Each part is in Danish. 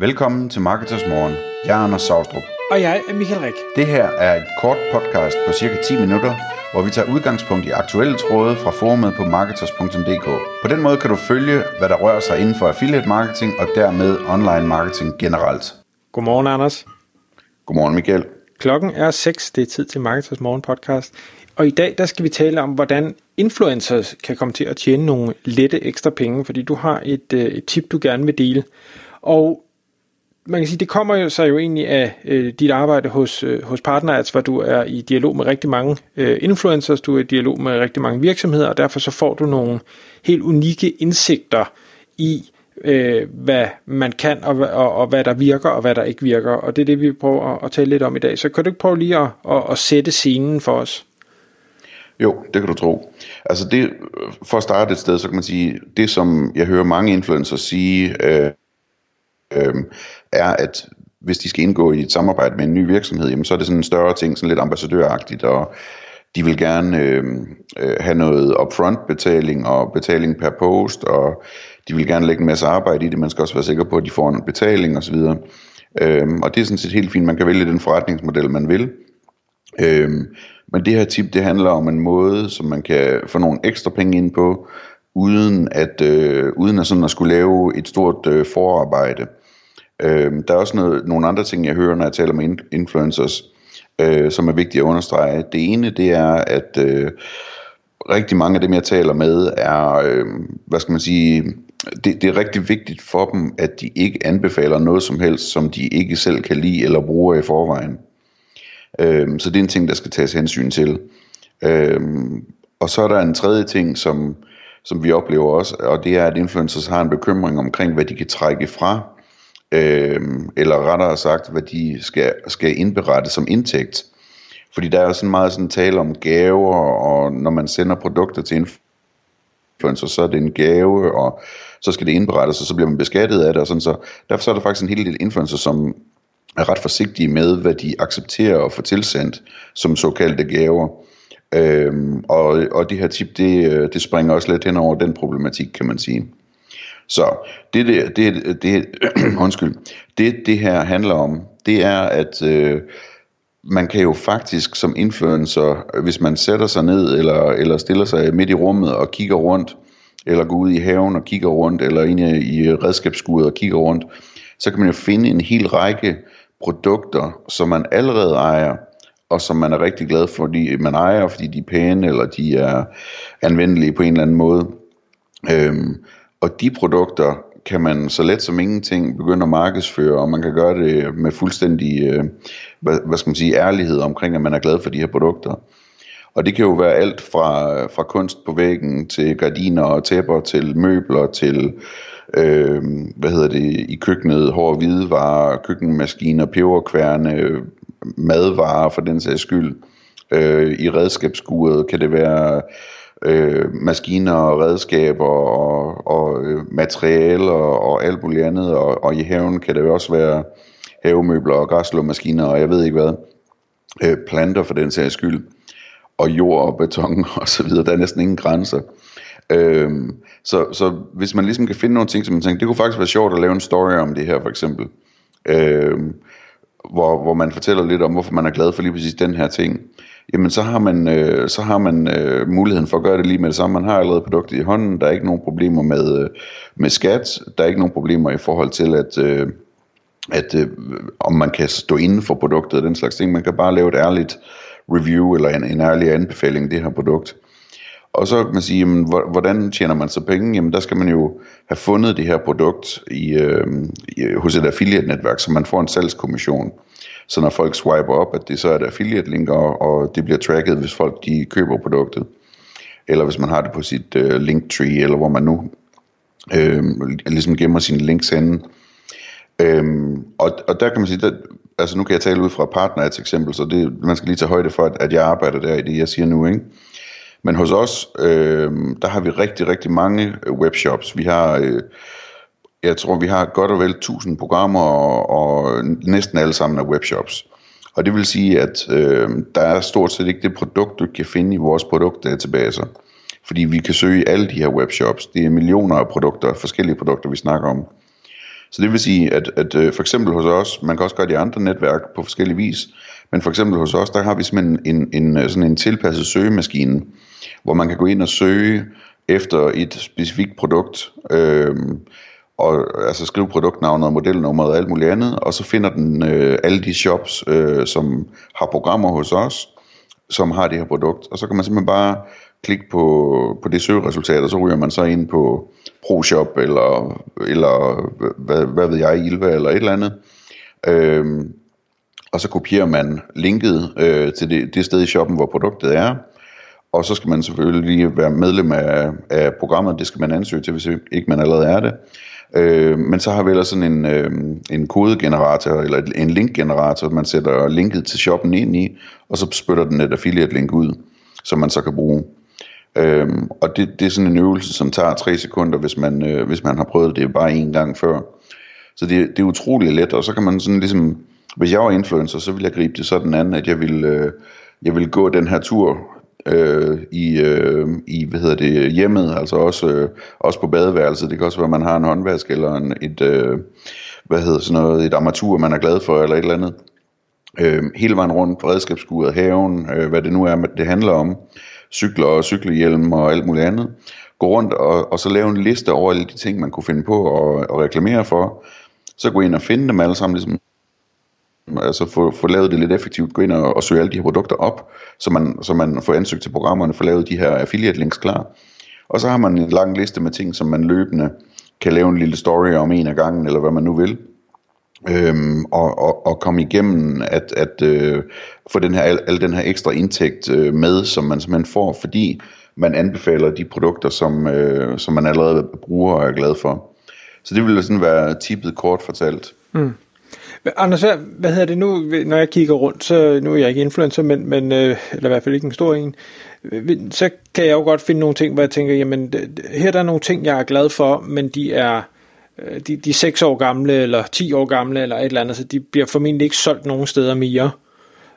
Velkommen til Marketers Morgen. Jeg er Anders Saustrup. Og jeg er Michael Rik. Det her er et kort podcast på cirka 10 minutter, hvor vi tager udgangspunkt i aktuelle tråde fra forumet på marketers.dk. På den måde kan du følge, hvad der rører sig inden for affiliate marketing og dermed online marketing generelt. Godmorgen, Anders. Godmorgen, Michael. Klokken er 6. Det er tid til Marketers Morgen podcast. Og i dag der skal vi tale om, hvordan influencers kan komme til at tjene nogle lette ekstra penge, fordi du har et, øh, et tip, du gerne vil dele. Og man kan sige, det kommer jo så jo egentlig af øh, dit arbejde hos, øh, hos PartnerAds, hvor du er i dialog med rigtig mange øh, influencers, du er i dialog med rigtig mange virksomheder, og derfor så får du nogle helt unikke indsigter i, øh, hvad man kan, og, og, og hvad der virker, og hvad der ikke virker. Og det er det, vi prøver at, at tale lidt om i dag. Så kan du ikke prøve lige at, at, at sætte scenen for os? Jo, det kan du tro. Altså det, øh, for at starte et sted, så kan man sige, det som jeg hører mange influencers sige, øh, øh, er, at hvis de skal indgå i et samarbejde med en ny virksomhed, jamen, så er det sådan en større ting, sådan lidt ambassadøragtigt, og de vil gerne øhm, øh, have noget upfront betaling og betaling per post, og de vil gerne lægge en masse arbejde i det, man skal også være sikker på, at de får en betaling osv. Øhm, og det er sådan set helt fint, man kan vælge den forretningsmodel, man vil. Øhm, men det her tip, det handler om en måde, som man kan få nogle ekstra penge ind på, uden at, øh, uden at, sådan at skulle lave et stort øh, forarbejde. Øh, der er også noget, nogle andre ting, jeg hører, når jeg taler med influencers, øh, som er vigtigt at understrege. Det ene, det er, at øh, rigtig mange af dem, jeg taler med, er, øh, hvad skal man sige, det, det er rigtig vigtigt for dem, at de ikke anbefaler noget som helst, som de ikke selv kan lide eller bruger i forvejen. Øh, så det er en ting, der skal tages hensyn til. Øh, og så er der en tredje ting, som, som vi oplever også, og det er, at influencers har en bekymring omkring, hvad de kan trække fra øh, eller rettere sagt, hvad de skal, skal indberette som indtægt. Fordi der er jo sådan meget sådan tale om gaver, og når man sender produkter til influencer, så er det en gave, og så skal det indberettes, og så bliver man beskattet af det, og sådan så. Derfor så er der faktisk en hel del influencer, som er ret forsigtige med, hvad de accepterer at få tilsendt som såkaldte gaver. Øhm, og, og det her tip, det, øh, det springer også lidt hen over den problematik, kan man sige. Så det, der, det, det undskyld, det, det her handler om, det er, at øh, man kan jo faktisk som influencer, hvis man sætter sig ned, eller, eller stiller sig midt i rummet og kigger rundt, eller går ud i haven og kigger rundt, eller ind i redskabsskuret og kigger rundt, så kan man jo finde en hel række produkter, som man allerede ejer, og som man er rigtig glad for, fordi man ejer, fordi de er pæne, eller de er anvendelige på en eller anden måde. Øhm, og de produkter kan man så let som ingenting begynde at markedsføre, og man kan gøre det med fuldstændig, øh, hvad, hvad skal man sige, ærlighed omkring, at man er glad for de her produkter. Og det kan jo være alt fra, fra kunst på væggen, til gardiner og tæpper, til møbler, til øh, hvad hedder det, i køkkenet, hårde hvidevarer, køkkenmaskiner, peberkværne, madvarer for den sags skyld. Øh, I redskabsskuret kan det være øh, maskiner og redskaber og, og øh, materialer og, og alt muligt andet. Og, og i haven kan det også være havemøbler og græslåmaskiner og jeg ved ikke hvad. Øh, planter for den sags skyld. Og jord og beton og så videre. Der er næsten ingen grænser. Øh, så, så hvis man ligesom kan finde nogle ting, som man tænker, det kunne faktisk være sjovt at lave en story om det her for eksempel. Øh, hvor, hvor man fortæller lidt om, hvorfor man er glad for lige præcis den her ting jamen så har man, øh, så har man øh, muligheden for at gøre det lige med det samme. Man har allerede produktet i hånden, der er ikke nogen problemer med, øh, med skat, der er ikke nogen problemer i forhold til, at, øh, at øh, om man kan stå inden for produktet og den slags ting. Man kan bare lave et ærligt review eller en, en ærlig anbefaling af det her produkt. Og så kan man sige, jamen, hvordan tjener man så penge? Jamen der skal man jo have fundet det her produkt i, øh, i, hos et affiliate-netværk, så man får en salgskommission. Så når folk swiper op, at det så er et affiliate link, og, og det bliver tracket, hvis folk de køber produktet. Eller hvis man har det på sit øh, linktree, eller hvor man nu øh, ligesom gemmer sine links henne. Øhm, og, og der kan man sige, der, altså nu kan jeg tale ud fra partner et eksempel, så det, man skal lige tage højde for, at, at jeg arbejder der i det, jeg siger nu, ikke? Men hos os, øh, der har vi rigtig, rigtig mange webshops. Vi har, øh, jeg tror, vi har godt og vel 1000 programmer, og, og næsten alle sammen er webshops. Og det vil sige, at øh, der er stort set ikke det produkt, du kan finde i vores produktdatabaser. Fordi vi kan søge i alle de her webshops. Det er millioner af produkter, forskellige produkter, vi snakker om. Så det vil sige, at, at øh, for eksempel hos os, man kan også gøre det i andre netværk på forskellige vis, men for eksempel hos os, der har vi simpelthen en, en, en, sådan en tilpasset søgemaskine, hvor man kan gå ind og søge efter et specifikt produkt, øh, og altså skrive produktnavnet og modelnummeret og alt muligt andet, og så finder den øh, alle de shops, øh, som har programmer hos os, som har det her produkt, og så kan man simpelthen bare klikke på, på det søgeresultat, og så ryger man så ind på ProShop, eller, eller hvad, hvad ved jeg, Ilva, eller et eller andet. Øhm, og så kopierer man linket øh, til det, det sted i shoppen, hvor produktet er, og så skal man selvfølgelig være medlem af, af programmet, det skal man ansøge til, hvis ikke man allerede er det. Øh, men så har vi ellers sådan en, øh, en kodegenerator, eller en linkgenerator, man sætter linket til shoppen ind i, og så spytter den et affiliate link ud, som man så kan bruge. Øhm, og det, det er sådan en øvelse, som tager 3 sekunder, hvis man, øh, hvis man har prøvet det bare en gang før. Så det, det er utrolig let, og så kan man sådan ligesom, hvis jeg var influencer, så ville jeg gribe det sådan an, at jeg ville, øh, jeg ville gå den her tur øh, i, øh, i hvad hedder det, hjemmet, altså også, øh, også på badeværelset. Det kan også være, at man har en håndvask eller en, et, øh, hvad hedder sådan noget, et armatur, man er glad for, eller et eller andet. Øh, hele vejen rundt på redskabsskuret, haven, øh, hvad det nu er, det handler om cykler og cykelhjelm og alt muligt andet. Gå rundt og, og så lave en liste over alle de ting, man kunne finde på og, og reklamere for. Så gå ind og finde dem alle sammen, ligesom, altså få, få lavet det lidt effektivt, gå ind og, og søge alle de her produkter op, så man, så man får ansøgt til programmerne, får lavet de her affiliate links klar. Og så har man en lang liste med ting, som man løbende kan lave en lille story om en af gangen, eller hvad man nu vil øhm, og, og, og komme igennem at, at øh, få den her, al, al den her ekstra indtægt øh, med, som man simpelthen får, fordi man anbefaler de produkter, som, øh, som man allerede bruger og er glad for. Så det ville sådan være tippet kort fortalt. Mm. Anders, hvad, hvad hedder det nu, når jeg kigger rundt, så nu er jeg ikke influencer, men, men øh, eller i hvert fald ikke en stor en, så kan jeg jo godt finde nogle ting, hvor jeg tænker, jamen her er der nogle ting, jeg er glad for, men de er øh, de, de er 6 år gamle, eller 10 år gamle, eller et eller andet, så de bliver formentlig ikke solgt nogen steder mere.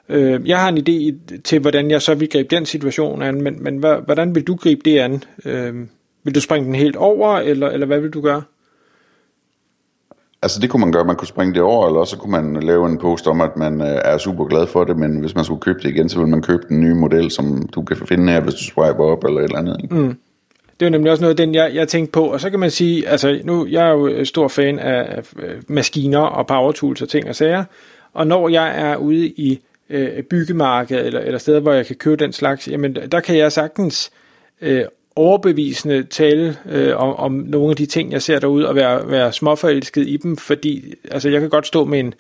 Øh, jeg har en idé til, hvordan jeg så vil gribe den situation an, men, men hvordan vil du gribe det an? Øh, vil du springe den helt over, eller, eller hvad vil du gøre? Altså det kunne man gøre, man kunne springe det over, eller så kunne man lave en post om, at man øh, er super glad for det, men hvis man skulle købe det igen, så vil man købe den nye model, som du kan finde her, hvis du swiper op eller et eller andet. Mm. Det er nemlig også noget, den jeg, jeg tænkte på, og så kan man sige, altså nu, jeg er jo øh, stor fan af øh, maskiner og power tools og ting og sager, og når jeg er ude i øh, byggemarkedet eller, eller steder, hvor jeg kan købe den slags, jamen der kan jeg sagtens øh, overbevisende tale øh, om, om nogle af de ting, jeg ser derude, og være, være småforelsket i dem, fordi altså, jeg kan godt stå med en,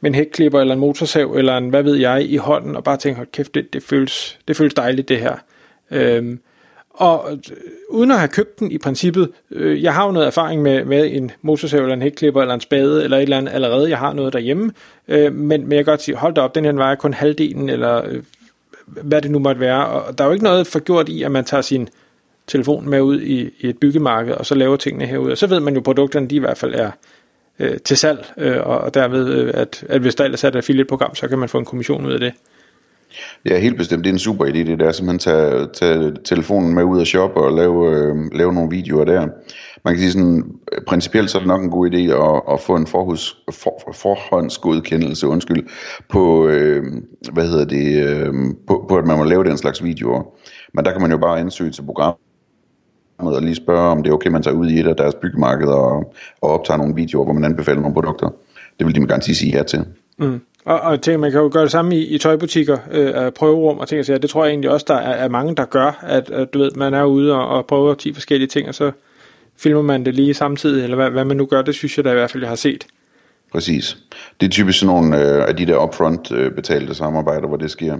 med en hækklipper eller en motorsav eller en hvad ved jeg i hånden, og bare tænke, hold kæft, det, det, føles, det føles dejligt det her. Øhm, og øh, uden at have købt den i princippet, øh, jeg har jo noget erfaring med, med en motorsav eller en hækklipper eller en spade eller et eller andet allerede, jeg har noget derhjemme, øh, men, men jeg kan godt sige, hold da op, den her vejer kun halvdelen, eller øh, hvad det nu måtte være, og der er jo ikke noget forgjort i, at man tager sin telefon med ud i, i et byggemarked, og så laver tingene herude, og så ved man jo, at produkterne de i hvert fald er øh, til salg, øh, og derved, øh, at, at hvis der ellers er et affiliate-program, så kan man få en kommission ud af det. Ja, helt bestemt. Det er en super idé, det der. Simpelthen tage, tage telefonen med ud og shoppe og lave, øh, lave nogle videoer der. Man kan sige sådan, principielt så er det nok en god idé at, at få en forhus, for, forhåndsgodkendelse, undskyld, på, øh, hvad hedder det, øh, på, på, at man må lave den slags videoer. Men der kan man jo bare ansøge til programmet og lige spørge, om det er okay, man tager ud i et af deres byggemarkeder og, og optager nogle videoer, hvor man anbefaler nogle produkter. Det vil de med garanti sige ja til. Mm. Og, og tænker, man kan jo gøre det samme i, i tøjbutikker, øh, prøverum og ting, og det tror jeg egentlig også, der er, er mange, der gør, at, at du ved, man er ude og, og prøver 10 forskellige ting, og så filmer man det lige samtidig, eller hvad, hvad man nu gør, det synes jeg da i hvert fald, jeg har set. Præcis. Det er typisk sådan nogle øh, af de der upfront øh, betalte samarbejder, hvor det sker.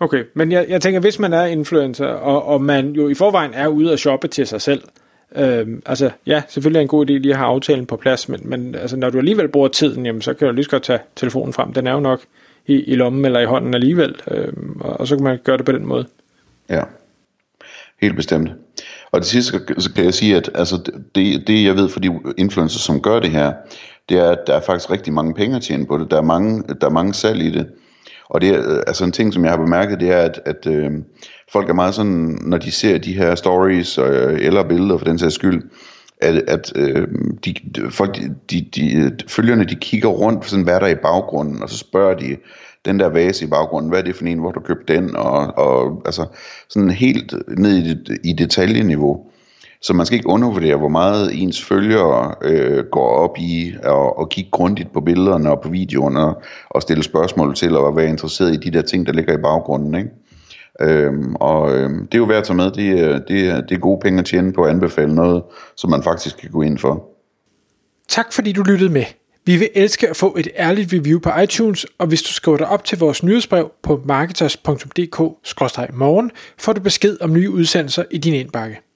Okay, men jeg, jeg tænker, hvis man er influencer, og, og man jo i forvejen er ude at shoppe til sig selv, Øhm, altså, ja, selvfølgelig er en god idé lige at have aftalen på plads, men, men altså, når du alligevel bruger tiden, jamen, så kan du lige så godt tage telefonen frem. Den er jo nok i, i lommen eller i hånden alligevel, øhm, og, og så kan man gøre det på den måde. Ja, helt bestemt. Og det sidste så kan jeg sige, at altså, det, det jeg ved for de influencers, som gør det her, det er, at der er faktisk rigtig mange penge at tjene på det. Der er mange, der er mange salg i det. Og det er øh, altså en ting, som jeg har bemærket, det er, at, at øh, folk er meget sådan, når de ser de her stories øh, eller billeder for den sags skyld, at, at øh, de, folk, de, de, de, følgerne, de kigger rundt på sådan, hvad der er i baggrunden, og så spørger de den der vase i baggrunden, hvad er det for en, hvor du købte den, og, og altså sådan helt ned i, i detaljeniveau. Så man skal ikke undervurdere, hvor meget ens følgere øh, går op i og, og kigge grundigt på billederne og på videoerne og, og stille spørgsmål til og være interesseret i de der ting, der ligger i baggrunden. Ikke? Øhm, og øhm, det er jo værd at tage med. Det er, det, er, det er gode penge at tjene på at anbefale noget, som man faktisk kan gå ind for. Tak fordi du lyttede med. Vi vil elske at få et ærligt review på iTunes, og hvis du skriver dig op til vores nyhedsbrev på marketers.dk-morgen, får du besked om nye udsendelser i din indbakke.